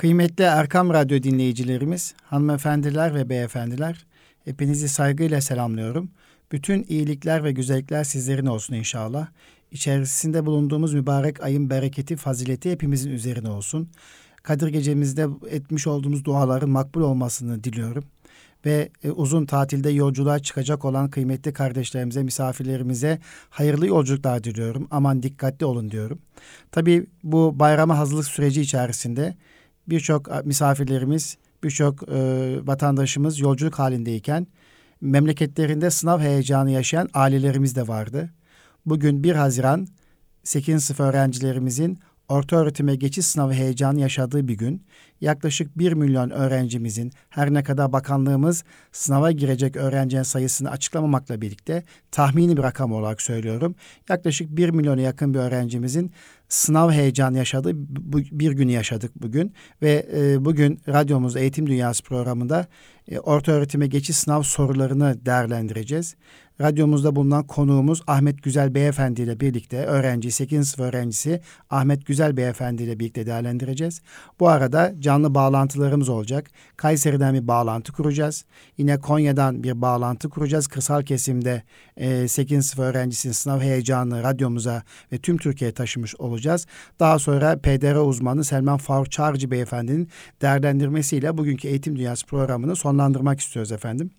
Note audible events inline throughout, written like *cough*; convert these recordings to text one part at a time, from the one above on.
Kıymetli Erkam Radyo dinleyicilerimiz, hanımefendiler ve beyefendiler, hepinizi saygıyla selamlıyorum. Bütün iyilikler ve güzellikler sizlerin olsun inşallah. İçerisinde bulunduğumuz mübarek ayın bereketi, fazileti hepimizin üzerine olsun. Kadir gecemizde etmiş olduğumuz duaların makbul olmasını diliyorum. Ve e, uzun tatilde yolculuğa çıkacak olan kıymetli kardeşlerimize, misafirlerimize hayırlı yolculuklar diliyorum. Aman dikkatli olun diyorum. Tabii bu bayrama hazırlık süreci içerisinde birçok misafirlerimiz, birçok e, vatandaşımız yolculuk halindeyken memleketlerinde sınav heyecanı yaşayan ailelerimiz de vardı. Bugün 1 Haziran 8. sınıf öğrencilerimizin orta öğretime geçiş sınavı heyecanı yaşadığı bir gün yaklaşık 1 milyon öğrencimizin her ne kadar bakanlığımız sınava girecek öğrencinin sayısını açıklamamakla birlikte tahmini bir rakam olarak söylüyorum. Yaklaşık 1 milyona yakın bir öğrencimizin sınav heyecanı yaşadığı bir günü yaşadık bugün ve e, bugün radyomuz Eğitim Dünyası programında e, orta öğretime geçiş sınav sorularını değerlendireceğiz. Radyomuzda bulunan konuğumuz Ahmet Güzel Beyefendi ile birlikte öğrenci 8. sınıf öğrencisi Ahmet Güzel Beyefendi ile birlikte değerlendireceğiz. Bu arada canlı bağlantılarımız olacak. Kayseri'den bir bağlantı kuracağız. Yine Konya'dan bir bağlantı kuracağız. Kırsal kesimde e, 8. sınıf öğrencisinin sınav heyecanını radyomuza ve tüm Türkiye'ye taşımış olacağız. Daha sonra PDR uzmanı Selman Faruk Çağrıcı Beyefendi'nin değerlendirmesiyle bugünkü Eğitim Dünyası programını sonlandırmak istiyoruz efendim.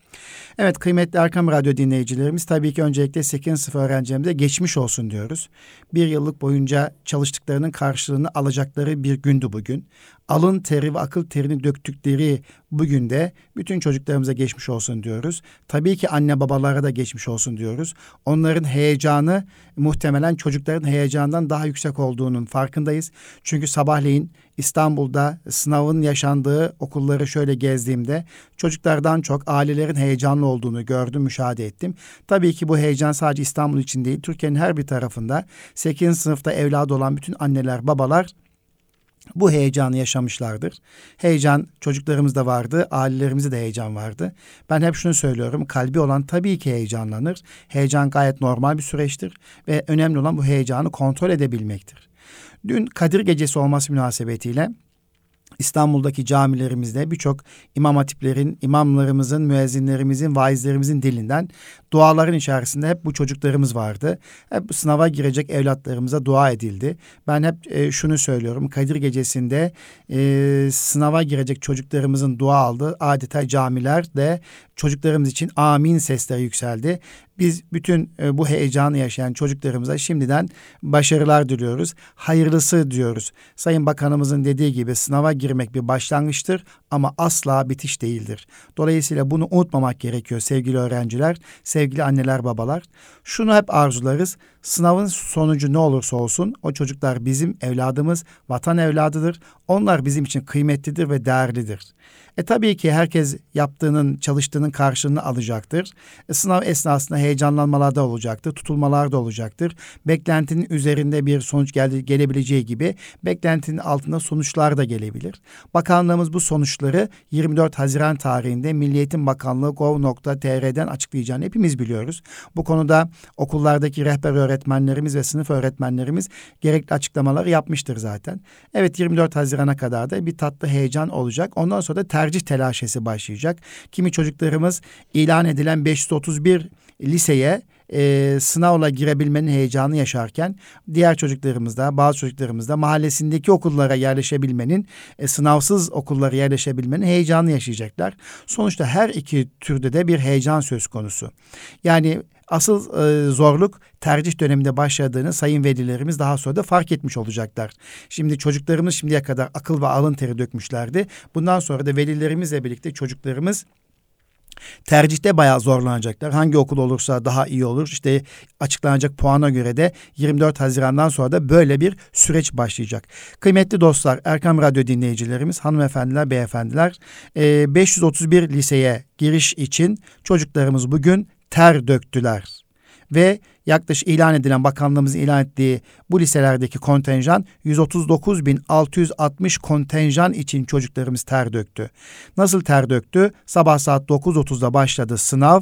Evet kıymetli Erkam Radyo dinleyicilerimiz tabii ki öncelikle 8. sınıf öğrencilerimize geçmiş olsun diyoruz. Bir yıllık boyunca çalıştıklarının karşılığını alacakları bir gündü bugün alın teri ve akıl terini döktükleri bugün de bütün çocuklarımıza geçmiş olsun diyoruz. Tabii ki anne babalara da geçmiş olsun diyoruz. Onların heyecanı muhtemelen çocukların heyecanından daha yüksek olduğunun farkındayız. Çünkü sabahleyin İstanbul'da sınavın yaşandığı okulları şöyle gezdiğimde çocuklardan çok ailelerin heyecanlı olduğunu gördüm, müşahede ettim. Tabii ki bu heyecan sadece İstanbul için değil, Türkiye'nin her bir tarafında 8. sınıfta evladı olan bütün anneler, babalar bu heyecanı yaşamışlardır. Heyecan çocuklarımızda vardı, ailelerimizde de heyecan vardı. Ben hep şunu söylüyorum, kalbi olan tabii ki heyecanlanır. Heyecan gayet normal bir süreçtir ve önemli olan bu heyecanı kontrol edebilmektir. Dün Kadir Gecesi olması münasebetiyle İstanbul'daki camilerimizde birçok imam hatiplerin, imamlarımızın, müezzinlerimizin, vaizlerimizin dilinden duaların içerisinde hep bu çocuklarımız vardı. Hep sınava girecek evlatlarımıza dua edildi. Ben hep e, şunu söylüyorum. Kadir Gecesi'nde e, sınava girecek çocuklarımızın dua aldığı adeta camiler de çocuklarımız için amin sesleri yükseldi. Biz bütün e, bu heyecanı yaşayan çocuklarımıza şimdiden başarılar diliyoruz. Hayırlısı diyoruz. Sayın Bakanımızın dediği gibi sınava girmek bir başlangıçtır ama asla bitiş değildir. Dolayısıyla bunu unutmamak gerekiyor sevgili öğrenciler, sevgili anneler, babalar. Şunu hep arzularız. Sınavın sonucu ne olursa olsun o çocuklar bizim evladımız, vatan evladıdır. Onlar bizim için kıymetlidir ve değerlidir. E tabii ki herkes yaptığının, çalıştığının karşılığını alacaktır. E, sınav esnasında heyecanlanmalar da olacaktır, tutulmalar da olacaktır. Beklentinin üzerinde bir sonuç geldi, gelebileceği gibi beklentinin altında sonuçlar da gelebilir. Bakanlığımız bu sonuçları 24 Haziran tarihinde Milli Eğitim Bakanlığı gov.tr'den açıklayacağını hepimiz biliyoruz. Bu konuda okullardaki rehber öğretmenlerimiz ve sınıf öğretmenlerimiz gerekli açıklamaları yapmıştır zaten. Evet 24 Haziran'a kadar da bir tatlı heyecan olacak. Ondan sonra da tercih telaşesi başlayacak. Kimi çocuklarımız ilan edilen 531 liseye e, sınavla girebilmenin heyecanı yaşarken diğer çocuklarımız da bazı çocuklarımız da mahallesindeki okullara yerleşebilmenin e, sınavsız okullara yerleşebilmenin heyecanı yaşayacaklar. Sonuçta her iki türde de bir heyecan söz konusu. Yani asıl e, zorluk tercih döneminde başladığını sayın velilerimiz daha sonra da fark etmiş olacaklar. Şimdi çocuklarımız şimdiye kadar akıl ve alın teri dökmüşlerdi. Bundan sonra da velilerimizle birlikte çocuklarımız tercihte bayağı zorlanacaklar. Hangi okul olursa daha iyi olur. İşte açıklanacak puana göre de 24 Haziran'dan sonra da böyle bir süreç başlayacak. Kıymetli dostlar, Erkam Radyo dinleyicilerimiz, hanımefendiler, beyefendiler, 531 liseye giriş için çocuklarımız bugün ter döktüler. Ve yaklaşık ilan edilen bakanlığımızın ilan ettiği bu liselerdeki kontenjan 139.660 kontenjan için çocuklarımız ter döktü. Nasıl ter döktü? Sabah saat 9.30'da başladı sınav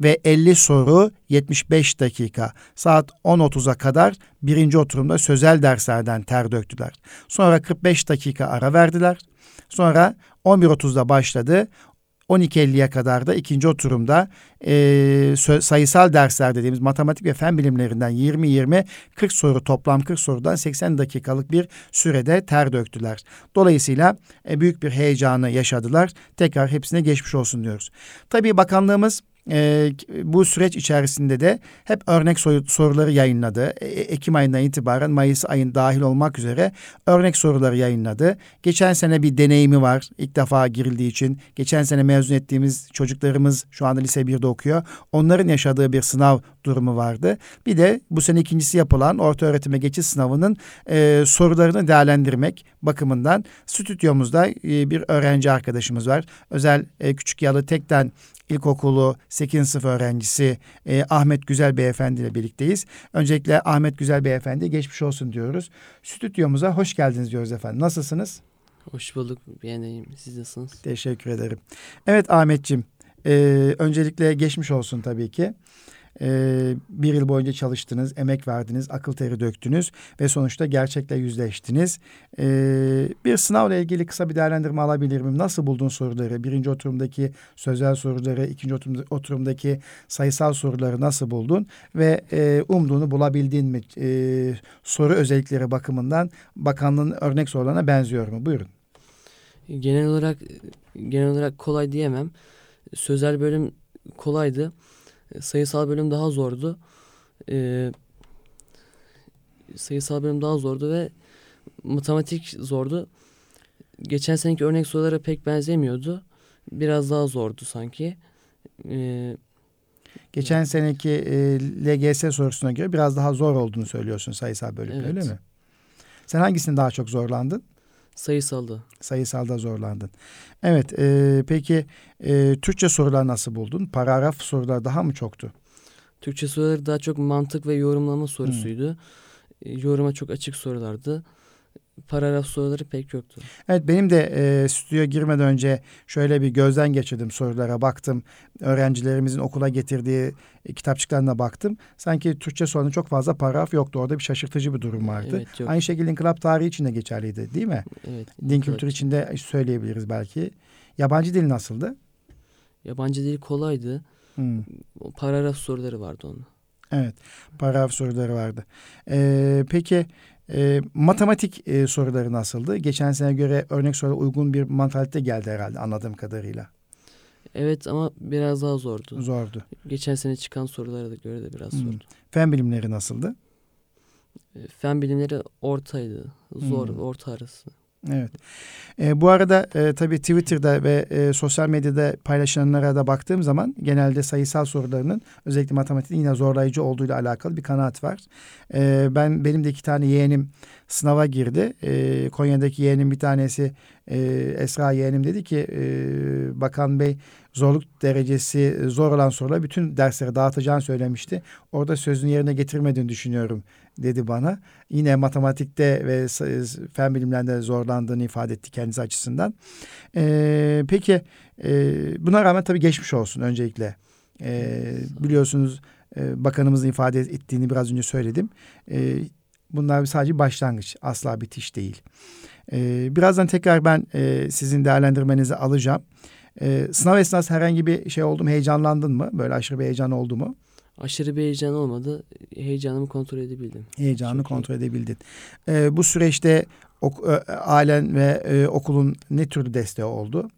ve 50 soru 75 dakika. Saat 10.30'a kadar birinci oturumda sözel derslerden ter döktüler. Sonra 45 dakika ara verdiler. Sonra 11.30'da başladı. 12.50'ye kadar da ikinci oturumda e, sayısal dersler dediğimiz matematik ve fen bilimlerinden 20-20 40 soru toplam 40 sorudan 80 dakikalık bir sürede ter döktüler. Dolayısıyla e, büyük bir heyecanı yaşadılar. Tekrar hepsine geçmiş olsun diyoruz. Tabii bakanlığımız e, bu süreç içerisinde de hep örnek soruları yayınladı. E, Ekim ayından itibaren Mayıs ayın dahil olmak üzere örnek soruları yayınladı. Geçen sene bir deneyimi var ilk defa girildiği için. Geçen sene mezun ettiğimiz çocuklarımız şu anda lise 1'de okuyor. Onların yaşadığı bir sınav durumu vardı. Bir de bu sene ikincisi yapılan orta öğretime geçiş sınavının e, sorularını değerlendirmek bakımından stüdyomuzda e, bir öğrenci arkadaşımız var. Özel e, Küçük Yalı Tek'ten İlkokulu 8. sınıf öğrencisi e, Ahmet Güzel Beyefendi ile birlikteyiz. Öncelikle Ahmet Güzel Beyefendi geçmiş olsun diyoruz. Stüdyomuza hoş geldiniz diyoruz efendim. Nasılsınız? Hoş bulduk. Beğeneyim. Siz nasılsınız? Teşekkür ederim. Evet Ahmetciğim. E, öncelikle geçmiş olsun tabii ki. Ee, bir yıl boyunca çalıştınız, emek verdiniz, akıl teri döktünüz ve sonuçta gerçekle yüzleştiniz. Ee, bir sınavla ilgili kısa bir değerlendirme alabilir miyim? Nasıl buldun soruları? Birinci oturumdaki sözel soruları, ikinci oturumdaki sayısal soruları nasıl buldun? Ve e, umduğunu bulabildin mi? E, soru özellikleri bakımından bakanlığın örnek sorularına benziyor mu? Buyurun. Genel olarak genel olarak kolay diyemem. Sözel bölüm kolaydı. Sayısal bölüm daha zordu. Ee, sayısal bölüm daha zordu ve matematik zordu. Geçen seneki örnek sorulara pek benzemiyordu. Biraz daha zordu sanki. Ee, Geçen seneki e, LGS sorusuna göre biraz daha zor olduğunu söylüyorsun sayısal bölüm evet. öyle mi? Sen hangisini daha çok zorlandın? Sayısalda. Sayısalda zorlandın. Evet e, peki e, Türkçe sorular nasıl buldun? Paragraf sorular daha mı çoktu? Türkçe soruları daha çok mantık ve yorumlama sorusuydu. Hmm. Yoruma çok açık sorulardı paragraf soruları pek yoktu. Evet benim de e, stüdyoya girmeden önce şöyle bir gözden geçirdim sorulara baktım. Öğrencilerimizin okula getirdiği e, kitapçıklarına baktım. Sanki Türkçe sorunun çok fazla paragraf yoktu. Orada bir şaşırtıcı bir durum vardı. Evet, yok. Aynı şekilde inkılap tarihi için de geçerliydi değil mi? Evet. Din kültürü için de söyleyebiliriz belki. Yabancı dil nasıldı? Yabancı dil kolaydı. Hmm. Paragraf soruları vardı onun. Evet, paragraf soruları vardı. Ee, peki e, matematik e, soruları nasıldı? Geçen sene göre örnek sorulara uygun bir mantalite geldi herhalde anladığım kadarıyla. Evet ama biraz daha zordu. Zordu. Geçen sene çıkan sorulara da göre de biraz hmm. zordu. Fen bilimleri nasıldı? Fen bilimleri ortaydı. Zor, hmm. orta arası. Evet. E, bu arada e, tabii Twitter'da ve e, sosyal medyada paylaşılanlara da baktığım zaman genelde sayısal sorularının özellikle matematikte yine zorlayıcı olduğuyla alakalı bir kanaat var. E, ben benim de iki tane yeğenim sınava girdi. E, Konya'daki yeğenim bir tanesi e, Esra yeğenim dedi ki e, Bakan Bey zorluk derecesi zor olan sorular bütün dersleri dağıtacağını söylemişti. Orada sözünü yerine getirmediğini düşünüyorum dedi bana. Yine matematikte ve fen bilimlerinde zorlandığını ifade etti kendisi açısından. Ee, peki e, buna rağmen tabii geçmiş olsun öncelikle. Ee, biliyorsunuz e, bakanımızın ifade ettiğini biraz önce söyledim. Ee, bunlar sadece başlangıç asla bitiş değil. Ee, birazdan tekrar ben e, sizin değerlendirmenizi alacağım. Ee, sınav esnası herhangi bir şey oldu mu? Heyecanlandın mı? Böyle aşırı bir heyecan oldu mu? Aşırı bir heyecan olmadı. Heyecanımı kontrol edebildim. Heyecanını Çok kontrol iyi. edebildin. Ee, bu süreçte ok, e, ailen ve e, okulun ne türlü desteği oldu?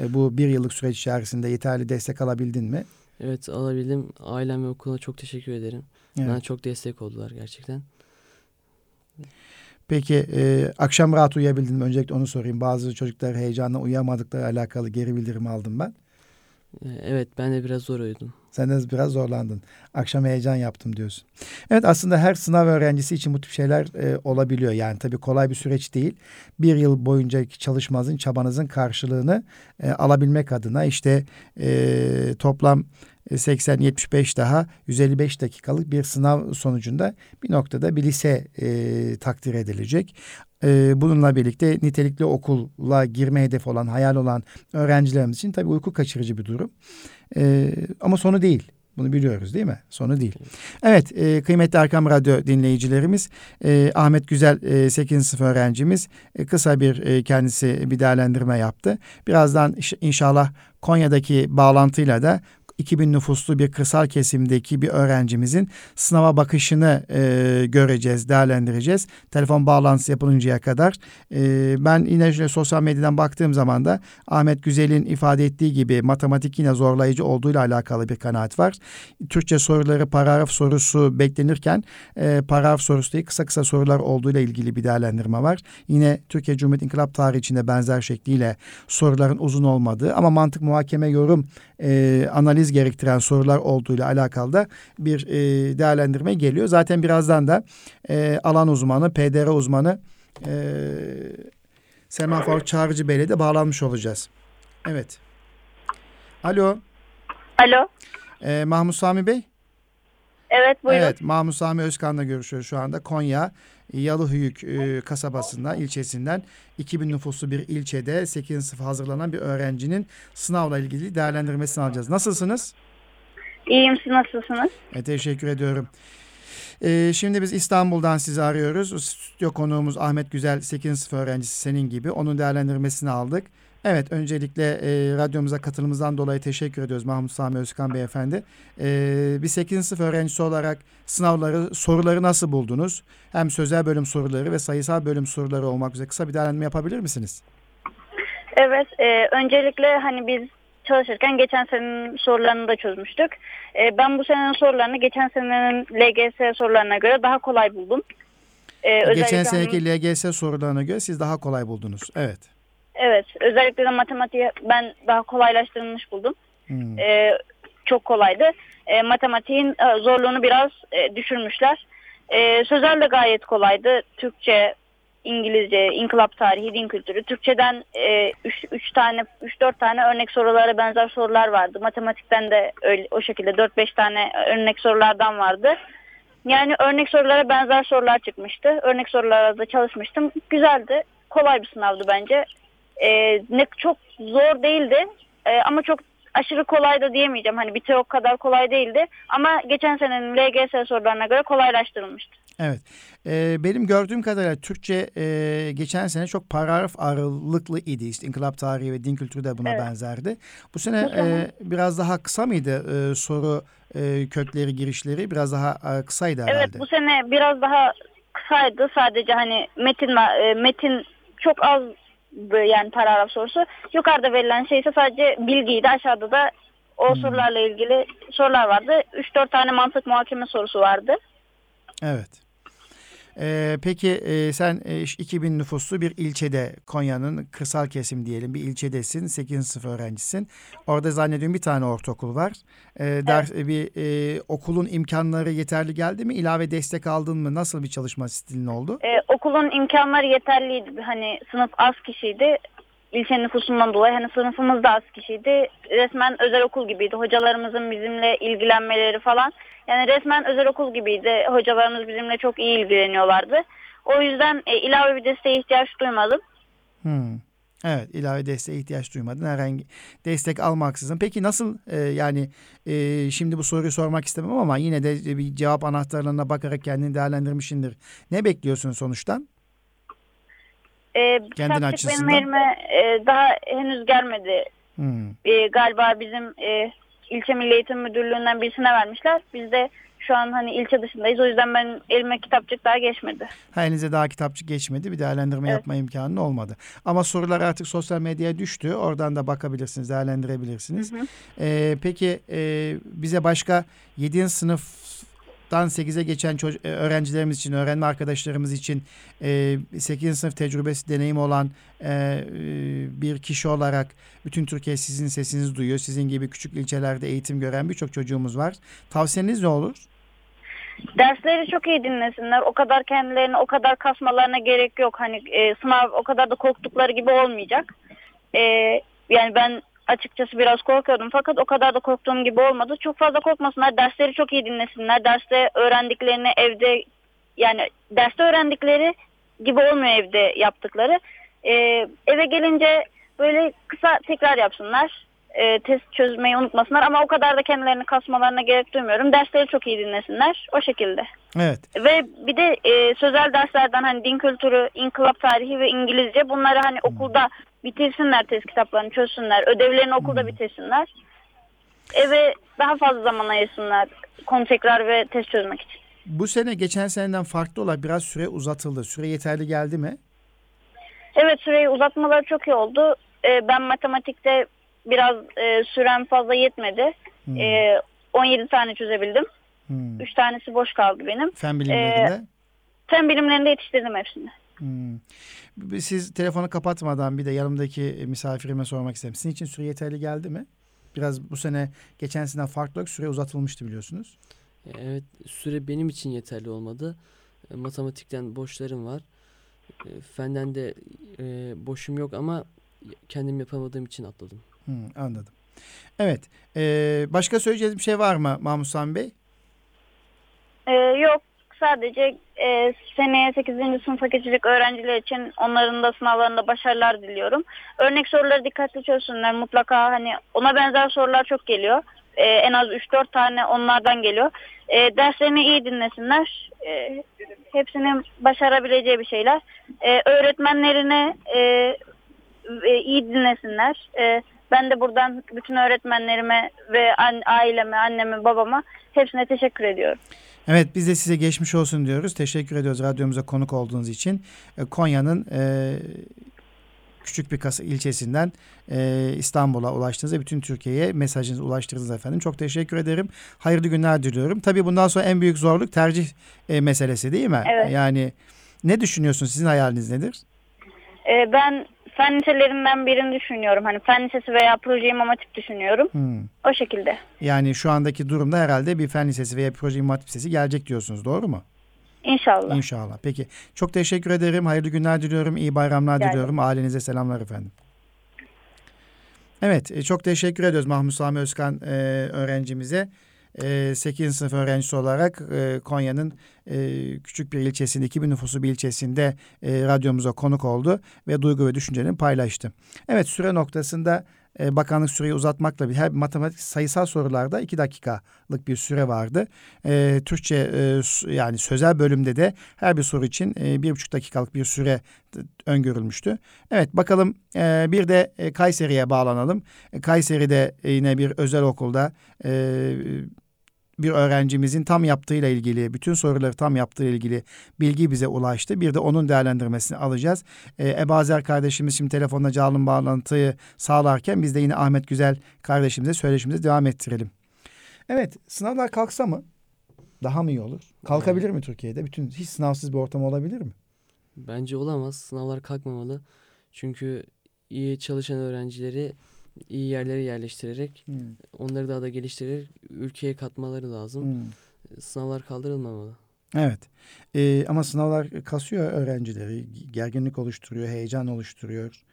E, bu bir yıllık süreç içerisinde yeterli destek alabildin mi? Evet alabildim. Ailem ve okula çok teşekkür ederim. Evet. Bana çok destek oldular gerçekten. Peki e, akşam rahat uyuyabildin mi? Öncelikle onu sorayım. Bazı çocuklar heyecanla uyuyamadıkları alakalı geri bildirim aldım ben. E, evet ben de biraz zor uyudum. Sen de biraz zorlandın. Akşam heyecan yaptım diyorsun. Evet aslında her sınav öğrencisi için bu tip şeyler e, olabiliyor. Yani tabii kolay bir süreç değil. Bir yıl boyunca çalışmanızın, çabanızın karşılığını e, alabilmek adına işte e, toplam 80-75 daha 155 dakikalık bir sınav sonucunda bir noktada bir lise e, takdir edilecek. E, bununla birlikte nitelikli okula girme hedefi olan, hayal olan öğrencilerimiz için tabii uyku kaçırıcı bir durum. E, ama sonu değil. Bunu biliyoruz değil mi? Sonu değil. Evet e, kıymetli Erkam Radyo dinleyicilerimiz e, Ahmet Güzel e, 8. sınıf öğrencimiz e, kısa bir e, kendisi bir değerlendirme yaptı. Birazdan inşallah Konya'daki bağlantıyla da 2000 nüfuslu bir kırsal kesimdeki bir öğrencimizin sınava bakışını e, göreceğiz, değerlendireceğiz. Telefon bağlantısı yapılıncaya kadar. E, ben yine şöyle sosyal medyadan baktığım zaman da Ahmet Güzel'in ifade ettiği gibi matematik yine zorlayıcı olduğuyla alakalı bir kanaat var. Türkçe soruları paragraf sorusu beklenirken e, paragraf sorusu değil kısa kısa sorular olduğuyla ilgili bir değerlendirme var. Yine Türkiye Cumhuriyeti İnkılap tarihi içinde benzer şekliyle soruların uzun olmadığı ama mantık muhakeme yorum e, analiz gerektiren sorular olduğuyla alakalı da bir e, değerlendirme geliyor. Zaten birazdan da e, alan uzmanı, PDR uzmanı e, Sema Faruk Çağrıcı Bey'le de bağlanmış olacağız. Evet. Alo. Alo. E, Mahmut Sami Bey. Evet buyurun. Evet Mahmut Sami Özkan'la görüşüyoruz şu anda. Konya Yalıhüyük e, kasabasından, ilçesinden 2000 nüfuslu bir ilçede 8. sınıf hazırlanan bir öğrencinin sınavla ilgili değerlendirmesini alacağız. Nasılsınız? İyiyim siz nasılsınız? E, teşekkür ediyorum. E, şimdi biz İstanbul'dan sizi arıyoruz. Stüdyo konuğumuz Ahmet Güzel 8. sınıf öğrencisi senin gibi. Onun değerlendirmesini aldık. Evet, öncelikle e, radyomuza katılımınızdan dolayı teşekkür ediyoruz Mahmut Sami Özkan Beyefendi. E, bir 8. sınıf öğrencisi olarak sınavları, soruları nasıl buldunuz? Hem sözel bölüm soruları ve sayısal bölüm soruları olmak üzere kısa bir değerlendirme yapabilir misiniz? Evet, e, öncelikle hani biz çalışırken geçen senenin sorularını da çözmüştük. E, ben bu senenin sorularını geçen senenin LGS sorularına göre daha kolay buldum. E, geçen seneki LGS sorularına göre siz daha kolay buldunuz. Evet. Evet. Özellikle de matematiği ben daha kolaylaştırılmış buldum. Hmm. E, çok kolaydı. E, matematiğin e, zorluğunu biraz e, düşürmüşler. E, sözel de gayet kolaydı. Türkçe, İngilizce, inkılap tarihi, din kültürü. Türkçeden 3 e, tane, 3-4 tane örnek sorulara benzer sorular vardı. Matematikten de öyle, o şekilde 4-5 tane örnek sorulardan vardı. Yani örnek sorulara benzer sorular çıkmıştı. Örnek sorularda çalışmıştım. Güzeldi. Kolay bir sınavdı bence e, ne çok zor değildi e, ama çok aşırı kolay da diyemeyeceğim. Hani bir TEOK kadar kolay değildi ama geçen senenin LGS sorularına göre kolaylaştırılmıştı. Evet. Ee, benim gördüğüm kadarıyla Türkçe e, geçen sene çok paragraf ağırlıklı idi. İşte inkılap tarihi ve din kültürü de buna evet. benzerdi. Bu sene Bu e, biraz daha kısa mıydı e, soru e, kökleri, girişleri? Biraz daha e, kısaydı herhalde. Evet bu sene biraz daha kısaydı. Sadece hani metin e, metin çok az yani paragraf sorusu. Yukarıda verilen şey ise sadece bilgiydi. Aşağıda da o hmm. sorularla ilgili sorular vardı. 3-4 tane mantık muhakeme sorusu vardı. Evet. Ee, peki e, sen e, 2000 nüfuslu bir ilçede Konya'nın kırsal kesim diyelim bir ilçedesin 8. sınıf öğrencisin. Orada zannediyorum bir tane ortaokul var. Ee, evet. ders, bir e, okulun imkanları yeterli geldi mi? İlave destek aldın mı? Nasıl bir çalışma stilin oldu? Ee, okulun imkanları yeterliydi. Hani sınıf az kişiydi ilçe nüfusundan dolayı hani sınıfımız da az kişiydi. Resmen özel okul gibiydi. Hocalarımızın bizimle ilgilenmeleri falan. Yani resmen özel okul gibiydi. Hocalarımız bizimle çok iyi ilgileniyorlardı. O yüzden e, ilave bir desteğe ihtiyaç duymadım. Hmm. Evet ilave desteğe ihtiyaç duymadın herhangi destek almaksızın. Peki nasıl e, yani e, şimdi bu soruyu sormak istemem ama yine de bir cevap anahtarlarına bakarak kendini değerlendirmişindir. Ne bekliyorsun sonuçtan? E, Kendin açısından. benim elime e, daha henüz gelmedi. Hmm. E, galiba bizim e, ilçe Milli Eğitim Müdürlüğü'nden birisine vermişler. Biz de şu an hani ilçe dışındayız. O yüzden ben elime kitapçık daha geçmedi. Ha, elinize daha kitapçık geçmedi. Bir değerlendirme evet. yapma imkanı olmadı. Ama sorular artık sosyal medyaya düştü. Oradan da bakabilirsiniz, değerlendirebilirsiniz. Hı hı. Ee, peki e, bize başka 7. sınıf dan 8'e geçen e, öğrencilerimiz için, öğrenme arkadaşlarımız için e, 8. sınıf tecrübesi, deneyim olan e, e, bir kişi olarak bütün Türkiye sizin sesinizi duyuyor. Sizin gibi küçük ilçelerde eğitim gören birçok çocuğumuz var. Tavsiyeniz ne olur? Dersleri çok iyi dinlesinler. O kadar kendilerini o kadar kasmalarına gerek yok. Hani e, sınav o kadar da korktukları gibi olmayacak. E, yani ben açıkçası biraz korkuyordum fakat o kadar da korktuğum gibi olmadı. Çok fazla korkmasınlar, dersleri çok iyi dinlesinler. Derste öğrendiklerini evde yani derste öğrendikleri gibi olmuyor evde yaptıkları. Ee, eve gelince böyle kısa tekrar yapsınlar. e, test çözmeyi unutmasınlar ama o kadar da kendilerini kasmalarına gerek duymuyorum. Dersleri çok iyi dinlesinler. O şekilde. Evet. Ve bir de e, sözel derslerden hani din kültürü, inkılap tarihi ve İngilizce bunları hani okulda bitirsinler test kitaplarını çözsünler. Ödevlerini okulda bitirsinler. Eve daha fazla zaman ayırsınlar konu tekrar ve test çözmek için. Bu sene geçen seneden farklı olarak biraz süre uzatıldı. Süre yeterli geldi mi? Evet süreyi uzatmaları çok iyi oldu. E, ben matematikte biraz e, sürem fazla yetmedi. Hmm. E, 17 tane çözebildim. Hmm. 3 tanesi boş kaldı benim. Fen bilimlerinde. Fen bilimlerinde yetiştirdim hepsini. Hmm. Siz telefonu kapatmadan bir de yanımdaki misafirime sormak istedim. Sizin için süre yeterli geldi mi? Biraz bu sene geçen seneden farklı olarak süre uzatılmıştı biliyorsunuz. Evet süre benim için yeterli olmadı. E, matematikten boşlarım var. E, fenden de e, boşum yok ama kendim yapamadığım için atladım. Hmm, anladım. Evet. Ee, başka söyleyeceğiniz bir şey var mı Mahmut Sami Bey? Sadece e, seneye 8. sınıfa geçecek öğrenciler için onların da sınavlarında başarılar diliyorum. Örnek soruları dikkatli çözsünler mutlaka hani ona benzer sorular çok geliyor. Ee, en az 3-4 tane onlardan geliyor. Ee, derslerini iyi dinlesinler. Ee, hepsinin başarabileceği bir şeyler. Ee, öğretmenlerine e, e, iyi dinlesinler. Ee, ben de buradan bütün öğretmenlerime ve an, aileme, anneme, babama hepsine teşekkür ediyorum. Evet biz de size geçmiş olsun diyoruz. Teşekkür ediyoruz radyomuza konuk olduğunuz için. E, Konya'nın e, küçük bir kasa ilçesinden e, İstanbul'a ulaştığınızda bütün Türkiye'ye mesajınızı ulaştırdınız efendim. Çok teşekkür ederim. Hayırlı günler diliyorum. Tabii bundan sonra en büyük zorluk tercih e, meselesi değil mi? Evet. Yani ne düşünüyorsunuz? Sizin hayaliniz nedir? Ee, ben fen liselerinden birini düşünüyorum. Hani fen lisesi veya proje imam hatip düşünüyorum. Hmm. O şekilde. Yani şu andaki durumda herhalde bir fen lisesi veya proje imam hatip lisesi gelecek diyorsunuz. Doğru mu? İnşallah. İnşallah. Peki. Çok teşekkür ederim. Hayırlı günler diliyorum. İyi bayramlar Rica diliyorum. Ailenize selamlar efendim. Evet. e, Çok teşekkür ediyoruz Mahmut Sami Özkan e, öğrencimize. E, 8. sınıf öğrencisi olarak e, Konya'nın e, küçük bir ilçesinde, 2000 nüfusu bir ilçesinde e, radyomuza konuk oldu ve duygu ve düşüncelerini paylaştı. Evet süre noktasında bakanlık süreyi uzatmakla bir her matematik sayısal sorularda iki dakikalık bir süre vardı. E, Türkçe e, yani sözel bölümde de her bir soru için e, bir buçuk dakikalık bir süre öngörülmüştü. Evet bakalım e, bir de e, Kayseri'ye bağlanalım. E, Kayseri'de yine bir özel okulda e, bir öğrencimizin tam yaptığıyla ilgili, bütün soruları tam yaptığıyla ilgili bilgi bize ulaştı. Bir de onun değerlendirmesini alacağız. Ee, Ebazer kardeşimiz şimdi telefonla canlı bağlantıyı sağlarken biz de yine Ahmet Güzel kardeşimize söyleşimize devam ettirelim. Evet, sınavlar kalksa mı? Daha mı iyi olur? Kalkabilir mi Türkiye'de? Bütün hiç sınavsız bir ortam olabilir mi? Bence olamaz. Sınavlar kalkmamalı. Çünkü iyi çalışan öğrencileri iyi yerlere yerleştirerek onları daha da geliştirerek ülkeye katmaları lazım. Hmm. Sınavlar kaldırılmamalı. Evet. Ee, ama sınavlar kasıyor öğrencileri. Gerginlik oluşturuyor, heyecan oluşturuyor.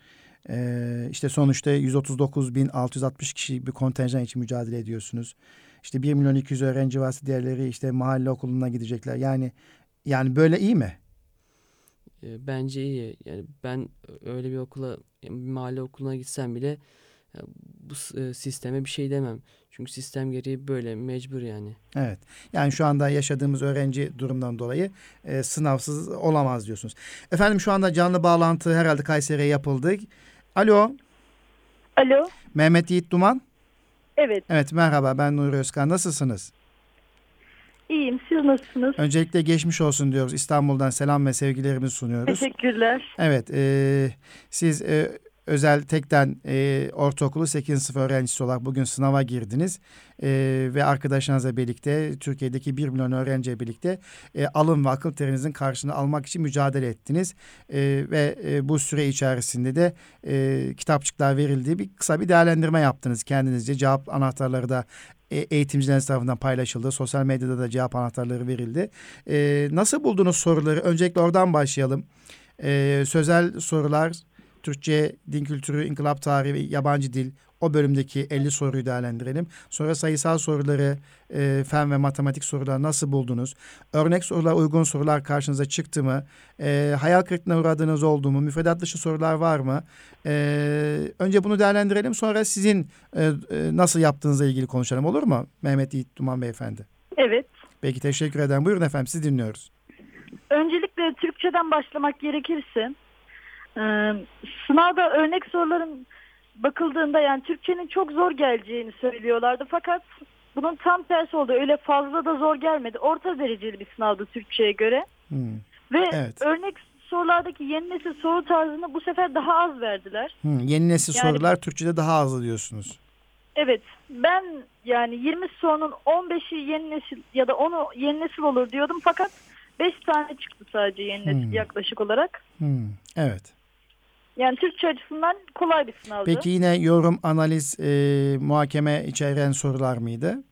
Ee, işte sonuçta 139.660 kişi bir kontenjan için mücadele ediyorsunuz. İşte 1 milyon 200 öğrenci varsa diğerleri işte mahalle okuluna gidecekler. Yani yani böyle iyi mi? E, Bence iyi. Yani ben öyle bir okula, bir mahalle okuluna gitsem bile bu e, sisteme bir şey demem. Çünkü sistem gereği böyle mecbur yani. Evet. Yani şu anda yaşadığımız öğrenci durumdan dolayı e, sınavsız olamaz diyorsunuz. Efendim şu anda canlı bağlantı herhalde Kayseri'ye yapıldı. Alo, Alo. Mehmet Yiğit Duman. Evet, Evet merhaba ben Nuri Özkan. Nasılsınız? iyiyim. Siz nasılsınız? Öncelikle geçmiş olsun diyoruz. İstanbul'dan selam ve sevgilerimizi sunuyoruz. Teşekkürler. Evet e, siz e, özel tekten e, ortaokulu 8. sınıf öğrencisi olarak bugün sınava girdiniz. E, ve arkadaşlarınızla birlikte Türkiye'deki 1 milyon öğrenciyle birlikte e, alın ve akıl terinizin karşılığını almak için mücadele ettiniz. E, ve e, bu süre içerisinde de e, kitapçıklar verildiği bir kısa bir değerlendirme yaptınız kendinizce. Cevap anahtarları da e, eğitimcileriniz tarafından paylaşıldı. Sosyal medyada da cevap anahtarları verildi. E, nasıl buldunuz soruları? Öncelikle oradan başlayalım. E, sözel sorular, Türkçe, din kültürü, inkılap tarihi ve yabancı dil o bölümdeki 50 soruyu değerlendirelim. Sonra sayısal soruları, e, fen ve matematik soruları nasıl buldunuz? Örnek sorular, uygun sorular karşınıza çıktı mı? E, hayal kırıklığına uğradığınız oldu mu? Müfredat dışı sorular var mı? E, önce bunu değerlendirelim. Sonra sizin e, e, nasıl yaptığınızla ilgili konuşalım olur mu? Mehmet Yiğit Duman Beyefendi. Evet. Peki teşekkür ederim. Buyurun efendim sizi dinliyoruz. Öncelikle Türkçeden başlamak gerekirse e, sınavda örnek soruların bakıldığında yani Türkçenin çok zor geleceğini söylüyorlardı. Fakat bunun tam tersi oldu. Öyle fazla da zor gelmedi. Orta dereceli bir sınavdı Türkçe'ye göre. Hmm. Ve Evet. örnek sorulardaki yeni nesil soru tarzını bu sefer daha az verdiler. Hmm, Yeni nesil Yani- sorular Türkçe'de daha azı diyorsunuz. Evet ben yani 20 sorunun 15'i yeni nesil ya da 10'u yeni nesil olur diyordum fakat 5 tane çıktı sadece yeni nesil Hmm. yaklaşık olarak. Hmm, Evet. Yani Türkçe açısından kolay bir sınavdı. Peki yine yorum, analiz, e, muhakeme içeren sorular mıydı?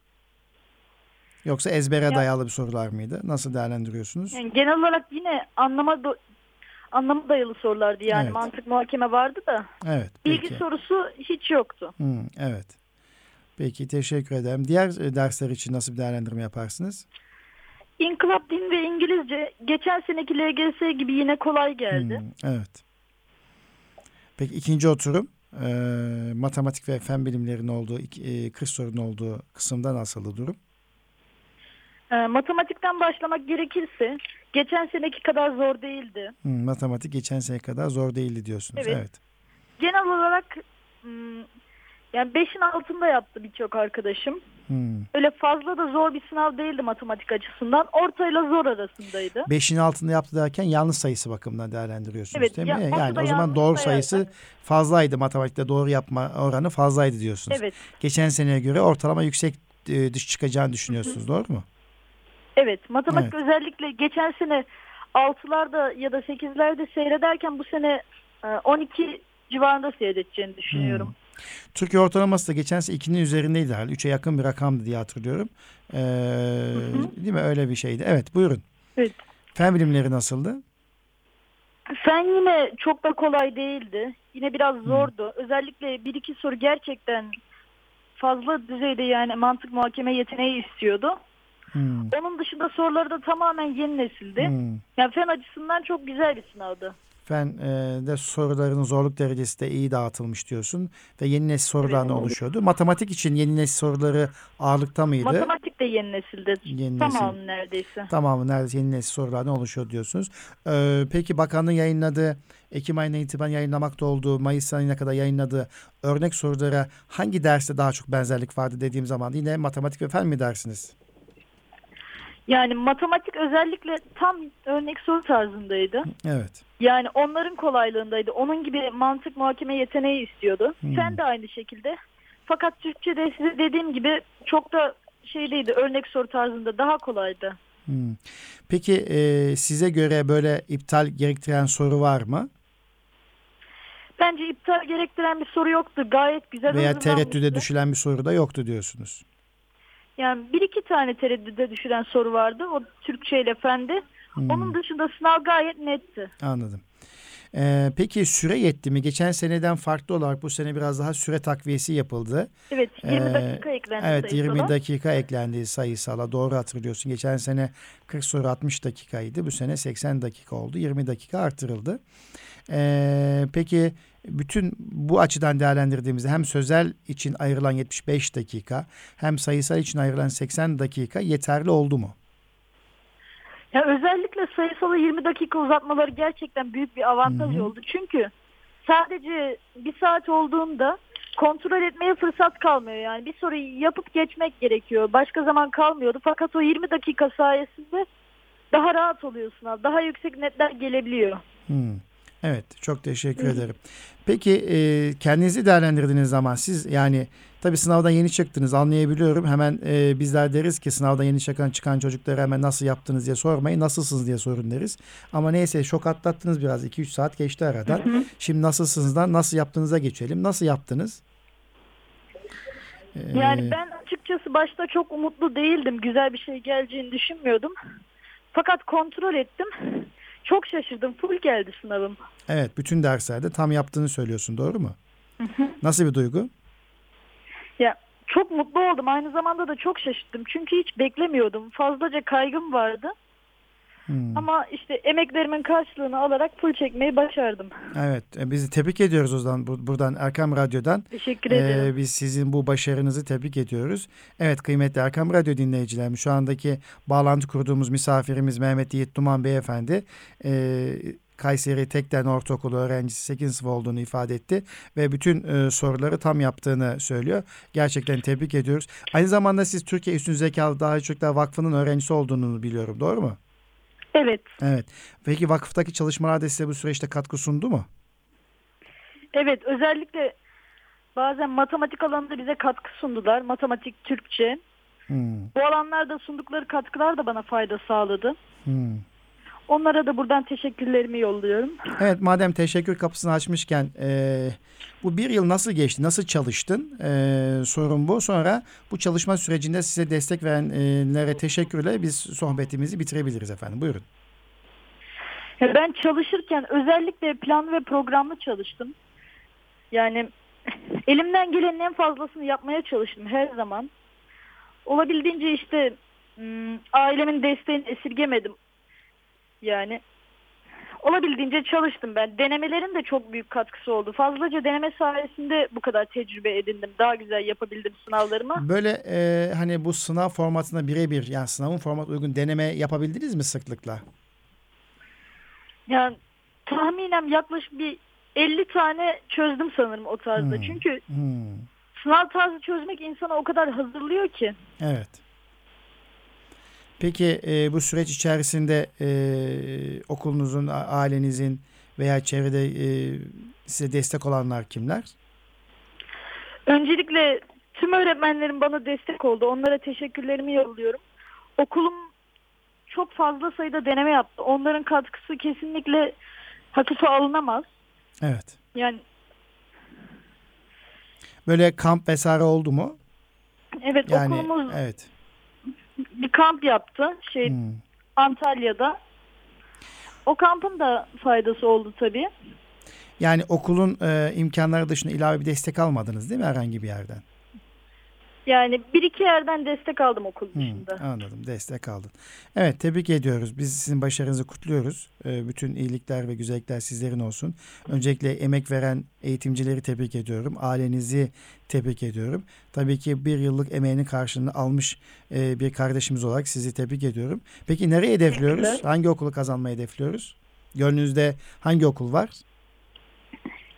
Yoksa ezbere Ya- dayalı bir sorular mıydı? Nasıl değerlendiriyorsunuz? Yani genel olarak yine anlama do- anlama dayalı sorulardı yani Evet. mantık muhakeme vardı da Evet. bilgi Peki. sorusu hiç yoktu. Hmm, evet. Peki teşekkür ederim. Diğer e, dersler için nasıl bir değerlendirme yaparsınız? İnkılap din ve İngilizce geçen seneki LGS gibi yine kolay geldi. Hmm, evet. Peki ikinci oturum e, matematik ve fen bilimlerinin olduğu, e, 40 sorunun olduğu kısımda nasıldı durum? Ee, matematikten başlamak gerekirse geçen seneki kadar zor değildi. Hmm, matematik geçen sene kadar zor değildi diyorsunuz. Evet. evet. Genel olarak hmm, yani 5'in altında yaptı birçok arkadaşım. Hmm. Öyle fazla da zor bir sınav değildi matematik açısından. Ortayla zor arasındaydı. Beşin altında yaptı derken yanlış sayısı bakımından değerlendiriyorsunuz Evet, değil ya- mi? onu Yani o zaman doğru sayısı fazlaydı. Matematikte doğru yapma oranı fazlaydı diyorsunuz. Evet. Geçen seneye göre ortalama yüksek e, dış çıkacağını düşünüyorsunuz. Doğru mu? Evet. Matematik özellikle geçen sene 6'larda ya da 8'lerde seyrederken bu sene e, 12 civarında seyredeceğini düşünüyorum. Hmm. Türkiye ortalaması da geçen sene 2'nin üzerindeydi herhalde. 3'e yakın bir rakamdı diye hatırlıyorum. Ee, değil mi? Öyle bir şeydi. Evet buyurun. Evet. Fen bilimleri nasıldı? Fen yine çok da kolay değildi. Yine biraz zordu. Özellikle bir iki soru gerçekten fazla düzeyde yani mantık muhakeme yeteneği istiyordu. Hmm. Onun dışında soruları da tamamen yeni nesildi. Hmm. Yani fen açısından çok güzel bir sınavdı. Fen e, de soruların zorluk derecesi de iyi dağıtılmış diyorsun ve yeni nesil sorulardan Evet. oluşuyordu. Matematik için yeni nesil soruları ağırlıkta mıydı? Matematik de yeni nesilde. Yeni nesil. Tamam neredeyse. Tamamı neredeyse yeni nesil sorulardan oluşuyor diyorsunuz. Ee, peki bakanlığın yayınladığı, Ekim ayına itibaren yayınlamakta olduğu, Mayıs ayına kadar yayınladığı örnek sorulara hangi derste daha çok benzerlik vardı dediğim zaman yine matematik ve fen mi dersiniz? Yani matematik özellikle tam örnek soru tarzındaydı. Evet. Yani onların kolaylığındaydı. Onun gibi mantık muhakeme yeteneği istiyordu. Hmm. Fen de aynı şekilde. Fakat Türkçe'de size dediğim gibi çok da şey değildi. Örnek soru tarzında daha kolaydı. Hmm. Peki e, size göre böyle iptal gerektiren soru var mı? Bence iptal gerektiren bir soru yoktu. Gayet güzel Veya tereddüde düşülen bir soru da yoktu diyorsunuz. Yani bir iki tane tereddüde düşüren soru vardı. O Türkçe ile fende. Hmm. Onun dışında sınav gayet netti. Anladım. Ee, peki süre yetti mi? Geçen seneden farklı olarak bu sene biraz daha süre takviyesi yapıldı. Evet 20 Ee, dakika eklendi Evet 20 sayısala. dakika eklendi sayısala doğru hatırlıyorsun. Geçen sene 40 soru 60 dakikaydı. Bu sene 80 dakika oldu. 20 dakika artırıldı. Ee, peki bütün bu açıdan değerlendirdiğimizde hem sözel için ayrılan 75 dakika hem sayısal için ayrılan 80 dakika yeterli oldu mu? Ya özellikle sayısalı 20 dakika uzatmaları gerçekten büyük bir avantaj Hı hı. oldu. Çünkü sadece bir saat olduğunda kontrol etmeye fırsat kalmıyor. Yani bir soruyu yapıp geçmek gerekiyor. Başka zaman kalmıyordu. Fakat o 20 dakika sayesinde daha rahat oluyor sınav. Daha yüksek netler gelebiliyor. Hmm. Evet, çok teşekkür ederim. Peki e, kendinizi değerlendirdiğiniz zaman siz yani tabii sınavdan yeni çıktınız anlayabiliyorum. Hemen e, bizler deriz ki sınavdan yeni çıkan çıkan çocuklara hemen nasıl yaptınız diye sormayın. Nasılsınız diye sorun deriz. Ama neyse şok atlattınız biraz 2-3 saat geçti aradan. Şimdi nasılsınızdan nasıl yaptığınıza geçelim. Nasıl yaptınız? Ee, Yani ben açıkçası başta çok umutlu değildim. Güzel bir şey geleceğini düşünmüyordum. Fakat kontrol ettim. Çok şaşırdım. Full geldi sınavım. Evet bütün derslerde tam yaptığını söylüyorsun doğru mu? Nasıl bir duygu? Ya çok mutlu oldum. Aynı zamanda da çok şaşırdım. Çünkü hiç beklemiyordum. Fazlaca kaygım vardı. Hmm. Ama işte emeklerimin karşılığını alarak full çekmeyi başardım. Evet, e, bizi tebrik ediyoruz o zaman bu- buradan Erkam Radyo'dan. Teşekkür Ee, ederim. biz sizin bu başarınızı tebrik ediyoruz. Evet kıymetli Erkam Radyo dinleyicilerimiz şu andaki bağlantı kurduğumuz misafirimiz Mehmet Yiğit Duman Beyefendi e, Kayseri Tekden Ortaokulu öğrencisi 8 sınıf olduğunu ifade etti ve bütün e, soruları tam yaptığını söylüyor. Gerçekten tebrik ediyoruz. Aynı zamanda siz Türkiye Üstün Zekalı Daha Çocuklar Vakfı'nın öğrencisi olduğunu biliyorum. Doğru mu? Evet. Evet. Peki vakıftaki çalışmalar da size bu süreçte katkı sundu mu? Evet. Özellikle bazen matematik alanında bize katkı sundular. Matematik, Türkçe. Hmm. Bu alanlarda sundukları katkılar da bana fayda sağladı. Hmm. Onlara da buradan teşekkürlerimi yolluyorum. Evet madem teşekkür kapısını açmışken e, bu bir yıl nasıl geçti? Nasıl çalıştın? E, sorun bu. Sonra bu çalışma sürecinde size destek verenlere teşekkürle biz sohbetimizi bitirebiliriz efendim. Buyurun. Ben çalışırken özellikle planlı ve programlı çalıştım. Yani *laughs* elimden gelenin en fazlasını yapmaya çalıştım her zaman. Olabildiğince işte ım, ailemin desteğini esirgemedim. Yani olabildiğince çalıştım ben. Denemelerin de çok büyük katkısı oldu. Fazlaca deneme sayesinde bu kadar tecrübe edindim. Daha güzel yapabildim sınavlarımı. Böyle e, hani bu sınav formatına birebir yani sınavın format uygun deneme yapabildiniz mi sıklıkla? Yani tahminen yaklaşık bir 50 tane çözdüm sanırım o tarzda. Hmm. Çünkü Hmm. Sınav tarzı çözmek insanı o kadar hazırlıyor ki. Evet. Peki e, bu süreç içerisinde e, okulunuzun, ailenizin veya çevrede e, size destek olanlar kimler? Öncelikle tüm öğretmenlerim bana destek oldu. Onlara teşekkürlerimi yolluyorum. Okulum çok fazla sayıda deneme yaptı. Onların katkısı kesinlikle hafife alınamaz. Evet. Yani Böyle kamp vesaire oldu mu? evet Yani okulumuz evet. Bir kamp yaptı şey Hmm. Antalya'da. O kampın da faydası oldu tabii. Yani okulun e, imkanları dışında ilave bir destek almadınız değil mi herhangi bir yerden? Yani bir iki yerden destek aldım okul Hmm, dışında. anladım. Destek aldın. Evet tebrik ediyoruz. Biz sizin başarınızı kutluyoruz. Ee, bütün iyilikler ve güzellikler sizlerin olsun. Öncelikle emek veren eğitimcileri tebrik ediyorum. Ailenizi tebrik ediyorum. Tabii ki bir yıllık emeğinin karşılığını almış e, bir kardeşimiz olarak sizi tebrik ediyorum. Peki nereye hedefliyoruz? Hangi okulu kazanmayı hedefliyoruz? Gönlünüzde hangi okul var?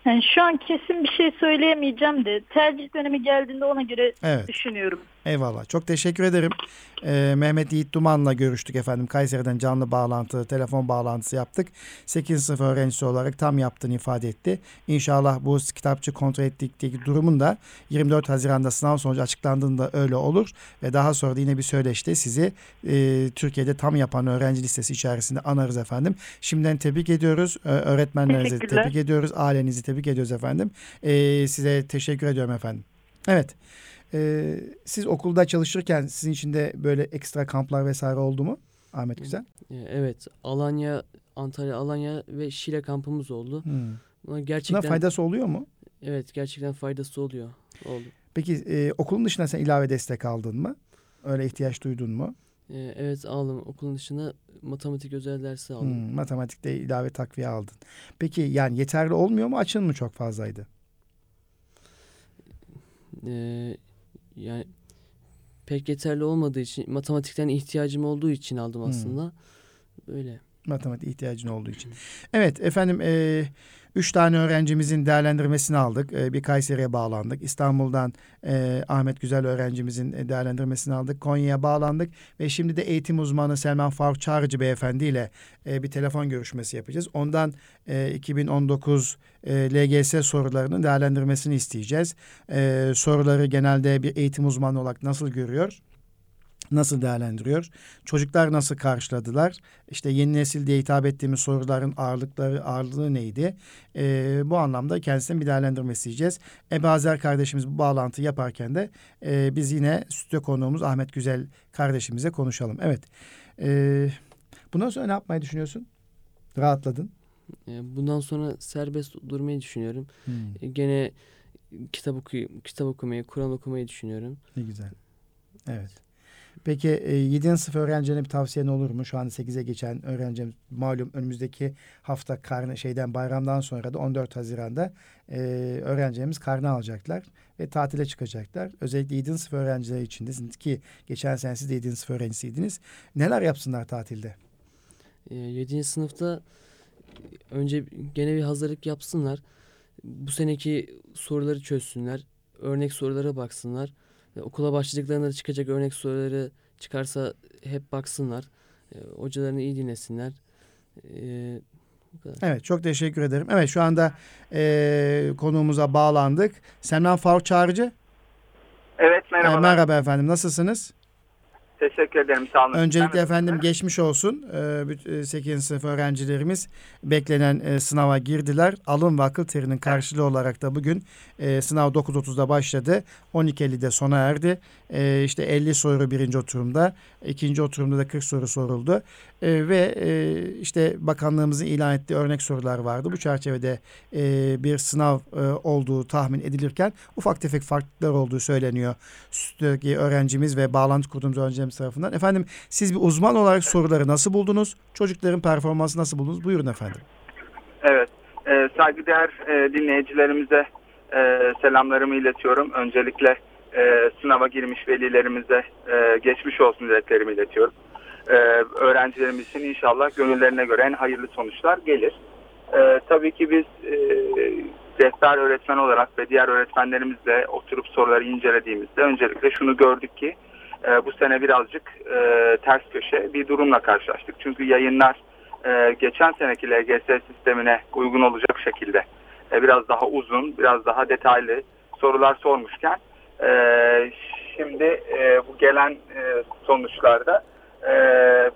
Yani şu an kesin bir şey söyleyemeyeceğim de tercih dönemi geldiğinde ona göre Evet. düşünüyorum. Eyvallah. Çok teşekkür ederim. Ee, Mehmet Yiğit Duman'la görüştük efendim. Kayseri'den canlı bağlantı, telefon bağlantısı yaptık. 8 sınıf öğrencisi olarak tam yaptığını ifade etti. İnşallah bu kitapçı kontrol ettiği durumun da 24 Haziran'da sınav sonucu açıklandığında öyle olur. Ve daha sonra da yine bir söyleşte sizi e, Türkiye'de tam yapan öğrenci listesi içerisinde anarız efendim. Şimdiden tebrik ediyoruz. Ee, öğretmenlerinizi tebrik ediyoruz. Ailenizi tebrik ediyoruz efendim. Ee, size teşekkür ediyorum efendim. Evet. Ee, siz okulda çalışırken sizin için de böyle ekstra kamplar vesaire oldu mu? Ahmet Güzel. E, Evet, Alanya, Antalya, Alanya ve Şile kampımız oldu. Hmm. Buna Buna gerçekten faydası oluyor mu? evet gerçekten faydası oluyor. Oldu. Peki e, okulun dışında sen ilave destek aldın mı? Öyle ihtiyaç duydun mu? E, evet aldım. Okulun dışında matematik özel dersi aldım. Hmm, matematikte ilave takviye aldın. Peki yani yeterli olmuyor mu? Açın mı çok fazlaydı? E, yani pek yeterli olmadığı için matematikten ihtiyacım olduğu için aldım Hmm. aslında. Böyle. Matematik ihtiyacın olduğu için. Evet efendim e, üç tane öğrencimizin değerlendirmesini aldık. E, bir Kayseri'ye bağlandık. İstanbul'dan e, Ahmet Güzel öğrencimizin e, değerlendirmesini aldık. Konya'ya bağlandık. Ve şimdi de eğitim uzmanı Selman Faruk Çağrıcı Beyefendi ile e, bir telefon görüşmesi yapacağız. Ondan e, 2019 e, LGS sorularının değerlendirmesini isteyeceğiz. E, soruları genelde bir eğitim uzmanı olarak nasıl görüyor? Nasıl değerlendiriyor? Çocuklar nasıl karşıladılar? İşte yeni nesil diye hitap ettiğimiz soruların ağırlıkları ağırlığı neydi? Ee, bu anlamda kendisinden bir değerlendirme isteyeceğiz. Ebu Azer kardeşimiz bu bağlantı yaparken de e, biz yine stüdyo konuğumuz Ahmet Güzel kardeşimize konuşalım. Evet. Ee, bundan sonra ne yapmayı düşünüyorsun? Rahatladın. E, bundan sonra serbest durmayı düşünüyorum. Hmm. E, gene kitap okuy kitap okumayı, Kur'an okumayı düşünüyorum. Ne güzel. Evet. Peki e, 7. sınıf öğrencilerine bir tavsiyen olur mu? Şu anda 8'e geçen öğrencim malum önümüzdeki hafta karne şeyden bayramdan sonra da 14 Haziran'da e, öğrencilerimiz karne alacaklar ve tatile çıkacaklar. Özellikle 7. sınıf öğrencileri için de ki geçen sene siz de 7. sınıf öğrencisiydiniz. Neler yapsınlar tatilde? E, 7. sınıfta e, önce gene bir hazırlık yapsınlar. Bu seneki soruları çözsünler. Örnek sorulara baksınlar. Ve okula başladıklarında da çıkacak örnek soruları çıkarsa hep baksınlar. E, hocalarını iyi dinlesinler. E, bu kadar. Evet çok teşekkür ederim. Evet şu anda e, konuğumuza bağlandık. Semran Faruk Çağrıcı. Evet E, merhabalar. merhaba efendim nasılsınız? Teşekkür ederim sağ olun. Öncelikle Ben- efendim geçmiş olsun. Ee, 8. sınıf öğrencilerimiz beklenen e, sınava girdiler. Alın ve akıl terinin karşılığı olarak da bugün e, sınav 9.30'da başladı. 12.50'de sona erdi. E, işte 50 soru birinci oturumda. ikinci oturumda da 40 soru soruldu. E, ve e, işte bakanlığımızın ilan ettiği örnek sorular vardı. Bu çerçevede e, bir sınav e, olduğu tahmin edilirken ufak tefek farklılıklar olduğu söyleniyor. Stüdyodaki öğrencimiz ve bağlantı kurduğumuz öğrencilerimiz tarafından. Efendim siz bir uzman olarak soruları nasıl buldunuz? Çocukların performansı nasıl buldunuz? Buyurun efendim. Evet. E, saygıdeğer e, dinleyicilerimize e, selamlarımı iletiyorum. Öncelikle e, sınava girmiş velilerimize e, geçmiş olsun dileklerimi iletiyorum. E, öğrencilerimiz için inşallah gönüllerine göre en hayırlı sonuçlar gelir. E, tabii ki biz e, rehber öğretmen olarak ve diğer öğretmenlerimizle oturup soruları incelediğimizde öncelikle şunu gördük ki e, bu sene birazcık e, ters köşe bir durumla karşılaştık. Çünkü yayınlar e, geçen seneki LGS sistemine uygun olacak şekilde e, biraz daha uzun, biraz daha detaylı sorular sormuşken e, şimdi e, bu gelen e, sonuçlarda e,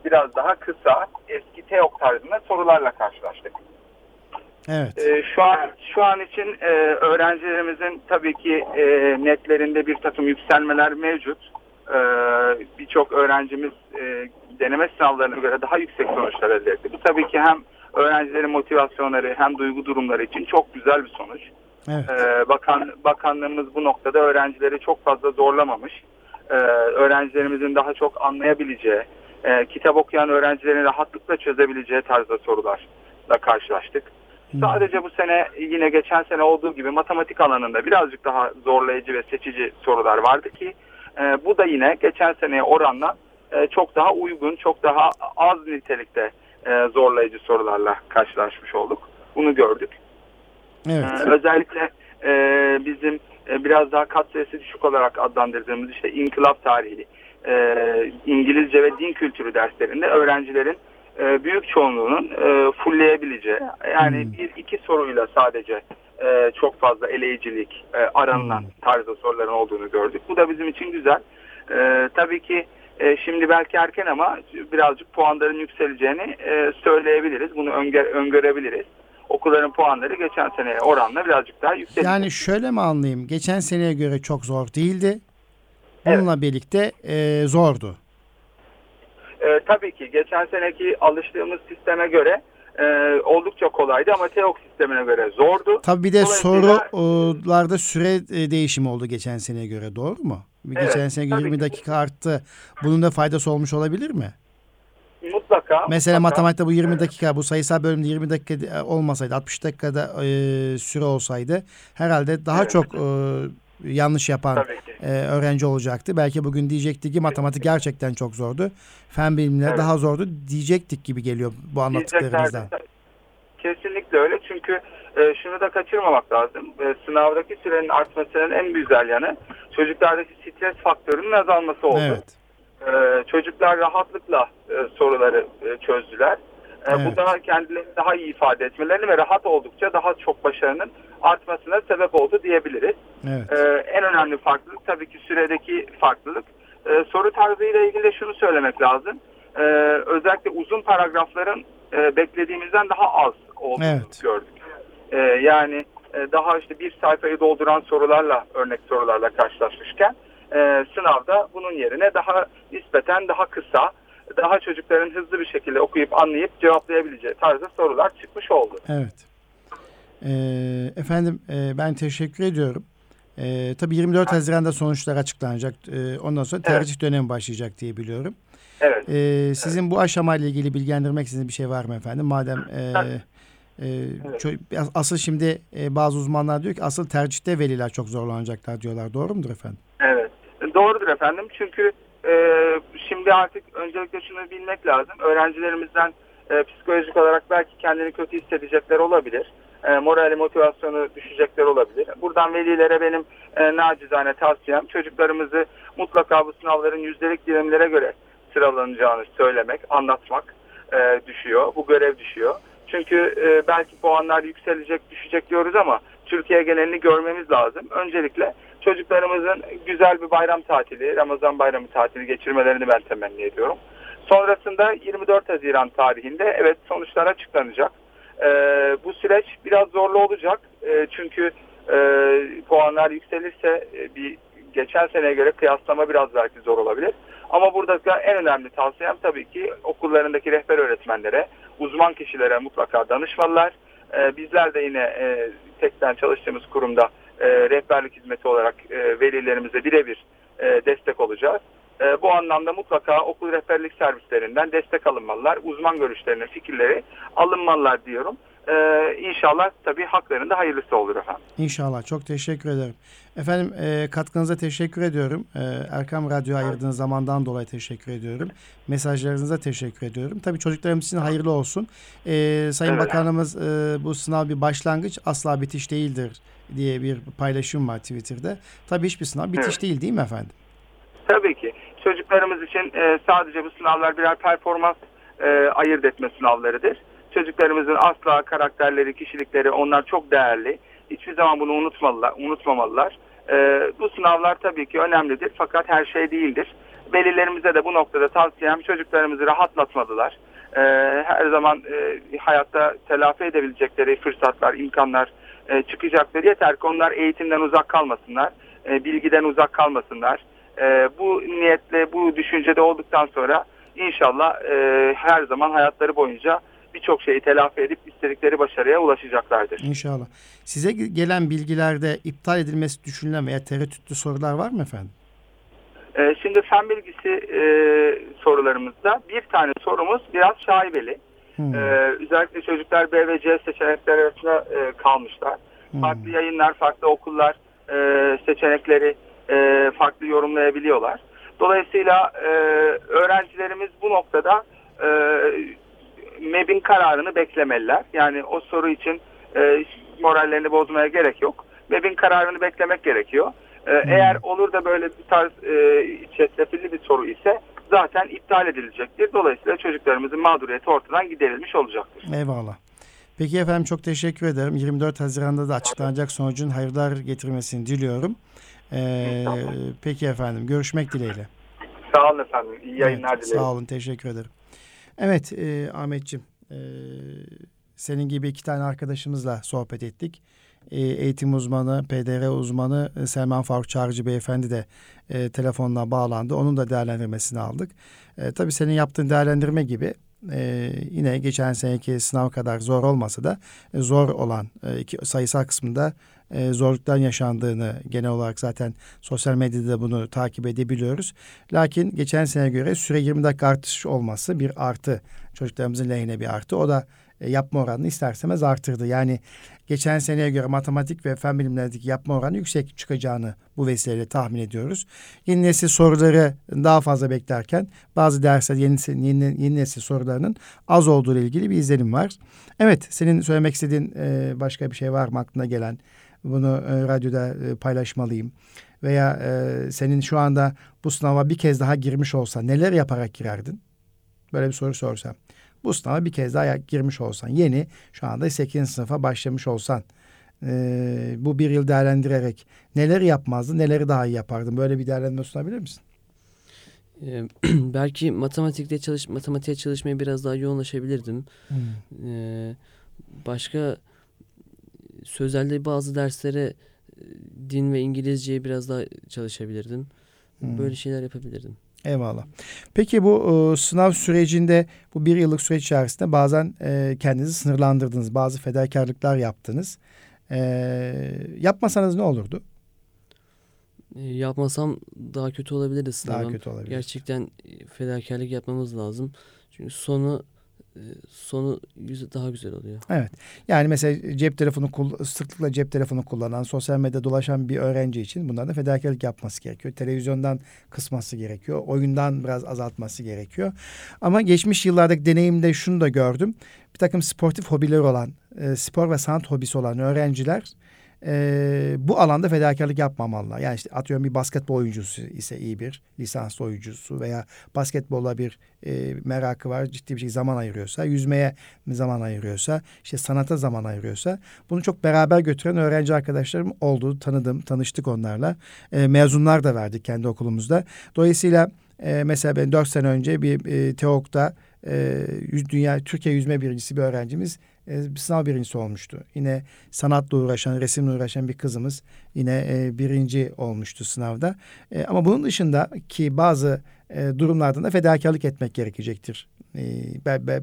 biraz daha kısa, eski TEOK tarzında sorularla karşılaştık. Evet. E, şu an şu an için e, öğrencilerimizin tabii ki e, netlerinde bir takım yükselmeler mevcut. E, Birçok öğrencimiz e, deneme sınavlarına göre daha yüksek sonuçlar elde etti. Bu tabii ki hem öğrencilerin motivasyonları hem duygu durumları için çok güzel bir sonuç. Evet. Ee, bakan bakanlığımız bu noktada öğrencileri çok fazla zorlamamış. Ee, öğrencilerimizin daha çok anlayabileceği, e, kitap okuyan öğrencilerin rahatlıkla çözebileceği tarzda sorularla karşılaştık. Hmm. Sadece bu sene yine geçen sene olduğu gibi matematik alanında birazcık daha zorlayıcı ve seçici sorular vardı ki e, bu da yine geçen seneye oranla e, çok daha uygun, çok daha az nitelikte e, zorlayıcı sorularla karşılaşmış olduk. Bunu gördük. Evet. Ee, özellikle e, bizim e, biraz daha kat sayısı düşük olarak adlandırdığımız işte inkılap tarihi, e, İngilizce ve din kültürü derslerinde öğrencilerin e, büyük çoğunluğunun e, fullleyebileceği, yani Hmm. bir iki soruyla sadece e, çok fazla eleyicilik e, aranılan Hmm. tarzda soruların olduğunu gördük. Bu da bizim için güzel. E, tabii ki e, şimdi belki erken ama birazcık puanların yükseleceğini e, söyleyebiliriz. Bunu öngö- öngörebiliriz okulların puanları geçen seneye oranla birazcık daha yüksek. Yani şöyle mi anlayayım? Geçen seneye göre çok zor değildi. Onunla birlikte e, zordu. Tabii ki geçen seneki alıştığımız sisteme göre e, oldukça kolaydı ama TEOK sistemine göre zordu. Tabii bir de sorularda süre e, değişimi oldu geçen seneye göre. Doğru mu? Evet, Geçen sene tabii 20 ki. dakika arttı. Bunun da faydası olmuş olabilir mi? Mutlaka. Mesela mutlaka, matematikte bu 20 dakika, bu sayısal bölümde 20 dakika e, olmasaydı, 60 dakikada e, süre olsaydı herhalde daha Evet. çok e, yanlış yapan e, öğrenci olacaktı. Belki bugün diyecektik ki matematik gerçekten çok zordu. Fen bilimleri Evet. daha zordu diyecektik gibi geliyor bu anlattıklarınızdan. Kesinlikle öyle çünkü e, şunu da kaçırmamak lazım. E, sınavdaki sürenin artmasının en güzel yanı çocuklardaki stres faktörünün azalması oldu. Evet. Ee, çocuklar rahatlıkla e, soruları e, çözdüler. E, Evet. Bu da kendilerini daha iyi ifade etmelerini ve rahat oldukça daha çok başarının artmasına sebep oldu diyebiliriz. Evet. Ee, en önemli farklılık tabii ki süredeki farklılık. Ee, soru tarzıyla ilgili de şunu söylemek lazım. Ee, özellikle uzun paragrafların e, beklediğimizden daha az olduğunu Evet. gördük. Ee, yani e, daha işte bir sayfayı dolduran sorularla örnek sorularla karşılaşmışken e, sınavda bunun yerine daha nispeten daha kısa, daha çocukların hızlı bir şekilde okuyup anlayıp cevaplayabileceği tarzda sorular çıkmış oldu. Evet. Ee, efendim e, ben teşekkür ediyorum. E, tabii 24 Haziran'da sonuçlar açıklanacak. E, ondan sonra tercih dönemi başlayacak diye biliyorum. Evet. E, sizin bu aşamayla ilgili bilgilendirmek istediğiniz bir şey var mı efendim? Madem e, e, ço- asıl şimdi e, bazı uzmanlar diyor ki asıl tercihte veliler çok zorlanacaklar diyorlar. Doğru mudur efendim? Evet. Doğrudur efendim. Çünkü e, şimdi artık öncelikle şunu bilmek lazım. Öğrencilerimizden e, psikolojik olarak belki kendini kötü hissedecekler olabilir. E, morali motivasyonu düşecekler olabilir. Buradan velilere benim e, nacizane tavsiyem çocuklarımızı mutlaka bu sınavların yüzdelik dilimlere göre sıralanacağını söylemek, anlatmak e, düşüyor. Bu görev düşüyor. Çünkü e, belki puanlar yükselecek, düşecek diyoruz ama Türkiye genelini görmemiz lazım. Öncelikle çocuklarımızın güzel bir bayram tatili, Ramazan bayramı tatili geçirmelerini ben temenni ediyorum. Sonrasında 24 Haziran tarihinde evet sonuçlar açıklanacak. E, bu süreç biraz zorlu olacak. E, çünkü e, puanlar yükselirse e, bir geçen seneye göre kıyaslama biraz belki zor olabilir. Ama buradaki en önemli tavsiyem tabii ki okullarındaki rehber öğretmenlere, uzman kişilere mutlaka danışmalılar. Ee, bizler de yine e, tekten çalıştığımız kurumda e, rehberlik hizmeti olarak e, velilerimize birebir e, destek olacağız. E, bu anlamda mutlaka okul rehberlik servislerinden destek alınmalılar. Uzman görüşlerine, fikirleri alınmalılar diyorum. Ee, inşallah tabii haklarında hayırlısı olur efendim. İnşallah. Çok teşekkür ederim. Efendim e, katkınıza teşekkür ediyorum. E, Erkam Radyo ayırdığınız zamandan dolayı teşekkür ediyorum. Mesajlarınıza teşekkür ediyorum. Tabii çocuklarımız için hayırlı olsun. E, Sayın Evet. Bakanımız e, bu sınav bir başlangıç asla bitiş değildir diye bir paylaşım var Twitter'da. Tabii hiçbir sınav bitiş Evet. değil değil mi efendim? Tabii ki. Çocuklarımız için e, sadece bu sınavlar birer performans e, ayırt etme sınavlarıdır. Çocuklarımızın asla karakterleri, kişilikleri onlar çok değerli. Hiçbir zaman bunu unutmalılar, unutmamalılar. E, bu sınavlar tabii ki önemlidir fakat her şey değildir. Velilerimize de bu noktada tavsiyem çocuklarımızı rahatlatmalılar. E, her zaman e, hayatta telafi edebilecekleri fırsatlar, imkanlar e, çıkacaktır. Yeter ki onlar eğitimden uzak kalmasınlar, e, bilgiden uzak kalmasınlar. E, bu niyetle, bu düşüncede olduktan sonra inşallah e, her zaman hayatları boyunca birçok şeyi telafi edip istedikleri başarıya ulaşacaklardır. İnşallah. Size ge- gelen bilgilerde iptal edilmesi düşünülen veya tereddütlü sorular var mı efendim? E, şimdi fen bilgisi e, sorularımızda bir tane sorumuz biraz şaibeli. Hmm. E, özellikle çocuklar B ve C seçenekleri arasında e, kalmışlar. Hmm. Farklı yayınlar, farklı okullar e, seçenekleri e, farklı yorumlayabiliyorlar. Dolayısıyla e, öğrencilerimiz bu noktada e, MEB'in kararını beklemeliler. Yani o soru için e, morallerini bozmaya gerek yok. MEB'in kararını beklemek gerekiyor. E, Eğer olur da böyle bir tarz e, çetrefilli bir soru ise zaten iptal edilecektir. Dolayısıyla çocuklarımızın mağduriyeti ortadan giderilmiş olacaktır. Eyvallah. Peki efendim çok teşekkür ederim. 24 Haziran'da da açıklanacak sonucun hayırlar getirmesini diliyorum. Ee, peki efendim görüşmek dileğiyle. Sağ olun efendim. İyi yayınlar Evet, dilerim. Sağ olun teşekkür ederim. Evet e, Ahmetciğim e, senin gibi iki tane arkadaşımızla sohbet ettik. E, eğitim uzmanı, PDR uzmanı e, Selman Faruk Çağrıcı Beyefendi de e, telefonla bağlandı. Onun da değerlendirmesini aldık. E, tabii senin yaptığın değerlendirme gibi e, yine geçen seneki sınav kadar zor olmasa da e, zor olan e, iki, sayısal kısmında e, zorlukların yaşandığını genel olarak zaten sosyal medyada da bunu takip edebiliyoruz. Lakin geçen sene göre süre 20 dakika artış olması bir artı. Çocuklarımızın lehine bir artı. O da e, yapma oranını isterseniz artırdı. Yani geçen seneye göre matematik ve fen bilimlerindeki yapma oranı yüksek çıkacağını bu vesileyle tahmin ediyoruz. Yeni nesil soruları daha fazla beklerken bazı dersler yeni, yeni, yeni nesil sorularının az olduğu ile ilgili bir izlenim var. Evet senin söylemek istediğin e, başka bir şey var mı aklına gelen? Bunu e, radyoda e, paylaşmalıyım. Veya e, senin şu anda bu sınava bir kez daha girmiş olsan neler yaparak girerdin? Böyle bir soru sorsam. Bu sınava bir kez daha girmiş olsan, yeni şu anda 8. sınıfa başlamış olsan, e, bu bir yıl değerlendirerek neler yapmazdın, neleri daha iyi yapardın? Böyle bir değerlendirme sunabilir misin? Ee, *clears throat* belki matematikte çalış matematiğe çalışmaya biraz daha yoğunlaşabilirdim. Ee, başka sözelde bazı derslere e, din ve İngilizceye biraz daha çalışabilirdim. Hmm. Böyle şeyler yapabilirdim. Eyvallah. Peki bu e, sınav sürecinde bu bir yıllık süreç içerisinde bazen e, kendinizi sınırlandırdınız. Bazı fedakarlıklar yaptınız. E, yapmasanız ne olurdu? E, yapmasam daha kötü olabilirdi Daha sınavım. kötü olabilir. Gerçekten e, fedakarlık yapmamız lazım. Çünkü sonu sonu güzel, daha güzel oluyor. Evet. Yani mesela cep telefonu sıklıkla cep telefonu kullanan, sosyal medyada dolaşan bir öğrenci için bunların da fedakarlık yapması gerekiyor. Televizyondan kısması gerekiyor. Oyundan biraz azaltması gerekiyor. Ama geçmiş yıllardaki deneyimde şunu da gördüm. Bir takım sportif hobileri olan, e, spor ve sanat hobisi olan öğrenciler e, bu alanda fedakarlık yapmamalılar. Yani işte atıyorum bir basketbol oyuncusu ise iyi bir lisanslı oyuncusu veya basketbola bir e, merakı var, ciddi bir şey zaman ayırıyorsa, yüzmeye zaman ayırıyorsa, işte sanata zaman ayırıyorsa bunu çok beraber götüren öğrenci arkadaşlarım oldu. Tanıdım, tanıştık onlarla. E, mezunlar da verdik kendi okulumuzda. Dolayısıyla e, mesela ben dört sene önce bir e, TEOK'ta e, dünya Türkiye yüzme birincisi bir öğrencimiz e, sınav birincisi olmuştu. Yine sanatla uğraşan, resimle uğraşan bir kızımız yine e, birinci olmuştu sınavda. E, ama bunun dışında ki bazı e, durumlardan da fedakarlık etmek gerekecektir. E,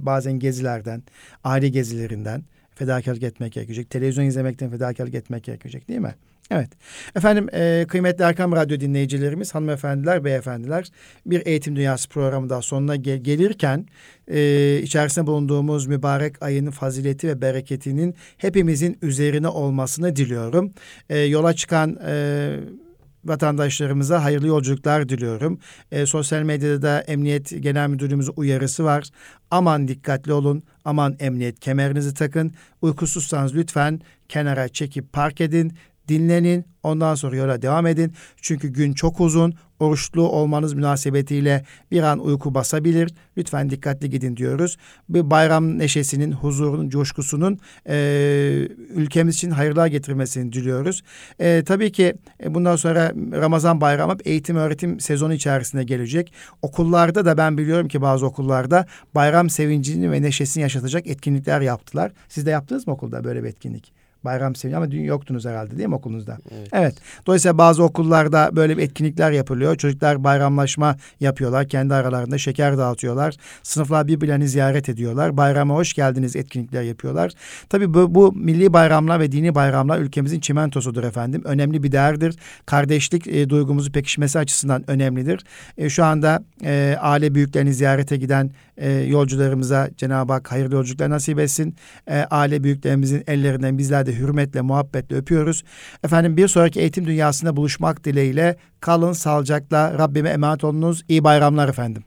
bazen gezilerden, aile gezilerinden fedakarlık etmek gerekecek. Televizyon izlemekten fedakarlık etmek gerekecek değil mi? Evet. Efendim e, kıymetli Erkam Radyo dinleyicilerimiz, hanımefendiler, beyefendiler bir Eğitim Dünyası programı daha sonuna gel- gelirken e, içerisinde bulunduğumuz mübarek ayın fazileti ve bereketinin hepimizin üzerine olmasını diliyorum. E, yola çıkan e, vatandaşlarımıza hayırlı yolculuklar diliyorum. E, sosyal medyada da Emniyet Genel Müdürlüğümüzün uyarısı var. Aman dikkatli olun, aman emniyet kemerinizi takın. Uykusuzsanız lütfen kenara çekip park edin, dinlenin. Ondan sonra yola devam edin. Çünkü gün çok uzun. Oruçlu olmanız münasebetiyle bir an uyku basabilir. Lütfen dikkatli gidin diyoruz. Bir bayram neşesinin, huzurun, coşkusunun e, ülkemiz için hayırlar getirmesini diliyoruz. E, tabii ki e, bundan sonra Ramazan bayramı eğitim öğretim sezonu içerisinde gelecek. Okullarda da ben biliyorum ki bazı okullarda bayram sevincini ve neşesini yaşatacak etkinlikler yaptılar. Siz de yaptınız mı okulda böyle bir etkinlik? Bayram sevinci ama dün yoktunuz herhalde değil mi okulunuzda? Evet. Evet. Dolayısıyla bazı okullarda böyle bir etkinlikler yapılıyor. Çocuklar bayramlaşma yapıyorlar. Kendi aralarında şeker dağıtıyorlar. Sınıflar birbirlerini ziyaret ediyorlar. Bayrama hoş geldiniz etkinlikler yapıyorlar. Tabii bu, bu milli bayramlar ve dini bayramlar ülkemizin çimentosudur efendim. Önemli bir değerdir. Kardeşlik e, duygumuzu pekişmesi açısından önemlidir. E, şu anda e, aile büyüklerini ziyarete giden e, yolcularımıza Cenab-ı Hak hayırlı yolculuklar nasip etsin. E, aile büyüklerimizin ellerinden bizler de hürmetle, muhabbetle öpüyoruz. Efendim bir sonraki eğitim dünyasında buluşmak dileğiyle kalın sağlıcakla Rabbime emanet olunuz. İyi bayramlar efendim.